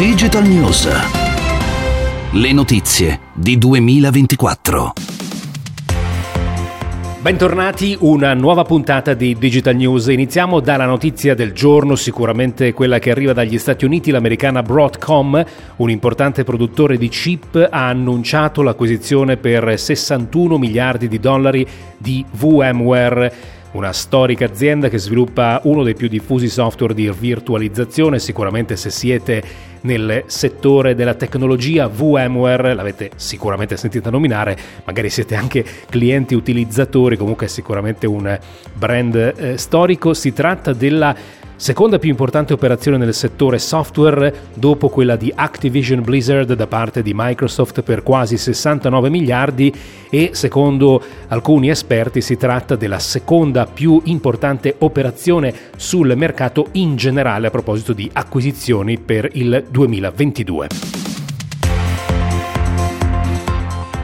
Digital News. Le notizie di 2024. Bentornati, una nuova puntata di Digital News. Iniziamo dalla notizia del giorno, sicuramente quella che arriva dagli Stati Uniti. L'americana Broadcom, un importante produttore di chip, ha annunciato l'acquisizione per 61 miliardi di dollari di VMware una storica azienda che sviluppa uno dei più diffusi software di virtualizzazione, sicuramente se siete nel settore della tecnologia VMware, l'avete sicuramente sentita nominare, magari siete anche clienti utilizzatori, comunque è sicuramente un brand eh, storico, si tratta della Seconda più importante operazione nel settore software dopo quella di Activision Blizzard da parte di Microsoft per quasi 69 miliardi e secondo alcuni esperti si tratta della seconda più importante operazione sul mercato in generale a proposito di acquisizioni per il 2022.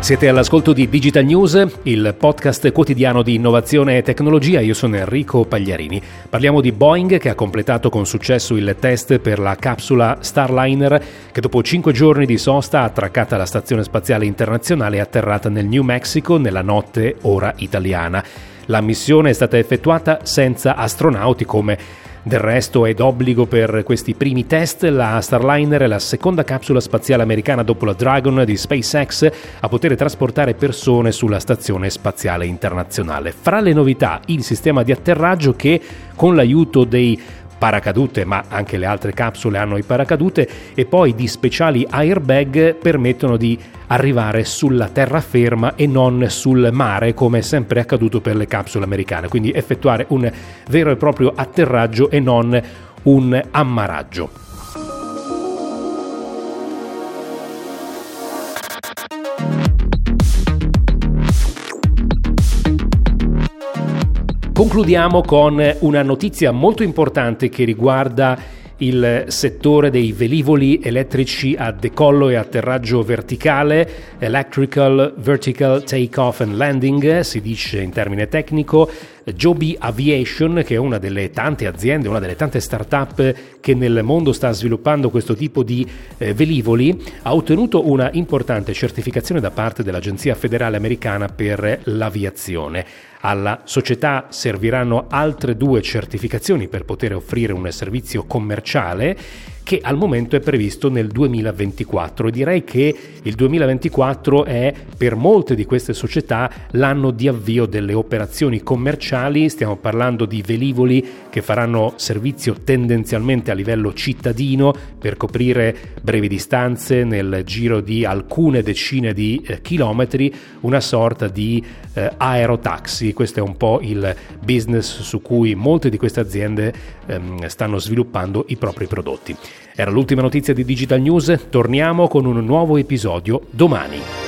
Siete all'ascolto di Digital News, il podcast quotidiano di innovazione e tecnologia. Io sono Enrico Pagliarini. Parliamo di Boeing che ha completato con successo il test per la capsula Starliner che dopo cinque giorni di sosta ha attraccata alla Stazione Spaziale Internazionale e atterrata nel New Mexico nella notte ora italiana. La missione è stata effettuata senza astronauti come del resto è d'obbligo per questi primi test, la Starliner la seconda capsula spaziale americana dopo la Dragon di SpaceX a poter trasportare persone sulla Stazione Spaziale Internazionale. Fra le novità il sistema di atterraggio che con l'aiuto dei paracadute, ma anche le altre capsule hanno i paracadute e poi di speciali airbag permettono di arrivare sulla terraferma e non sul mare come è sempre accaduto per le capsule americane, quindi effettuare un vero e proprio atterraggio e non un ammaraggio. Concludiamo con una notizia molto importante che riguarda il settore dei velivoli elettrici a decollo e atterraggio verticale, Electrical Vertical Takeoff and Landing, si dice in termine tecnico, Joby Aviation, che è una delle tante aziende, una delle tante start-up che nel mondo sta sviluppando questo tipo di eh, velivoli, ha ottenuto una importante certificazione da parte dell'Agenzia federale americana per l'aviazione. Alla società serviranno altre due certificazioni per poter offrire un servizio commerciale che al momento è previsto nel 2024. Direi che il 2024 è per molte di queste società l'anno di avvio delle operazioni commerciali, stiamo parlando di velivoli che faranno servizio tendenzialmente a livello cittadino per coprire brevi distanze nel giro di alcune decine di eh, chilometri, una sorta di eh, aerotaxi. Questo è un po' il business su cui molte di queste aziende ehm, stanno sviluppando i propri prodotti. Era l'ultima notizia di Digital News, torniamo con un nuovo episodio domani.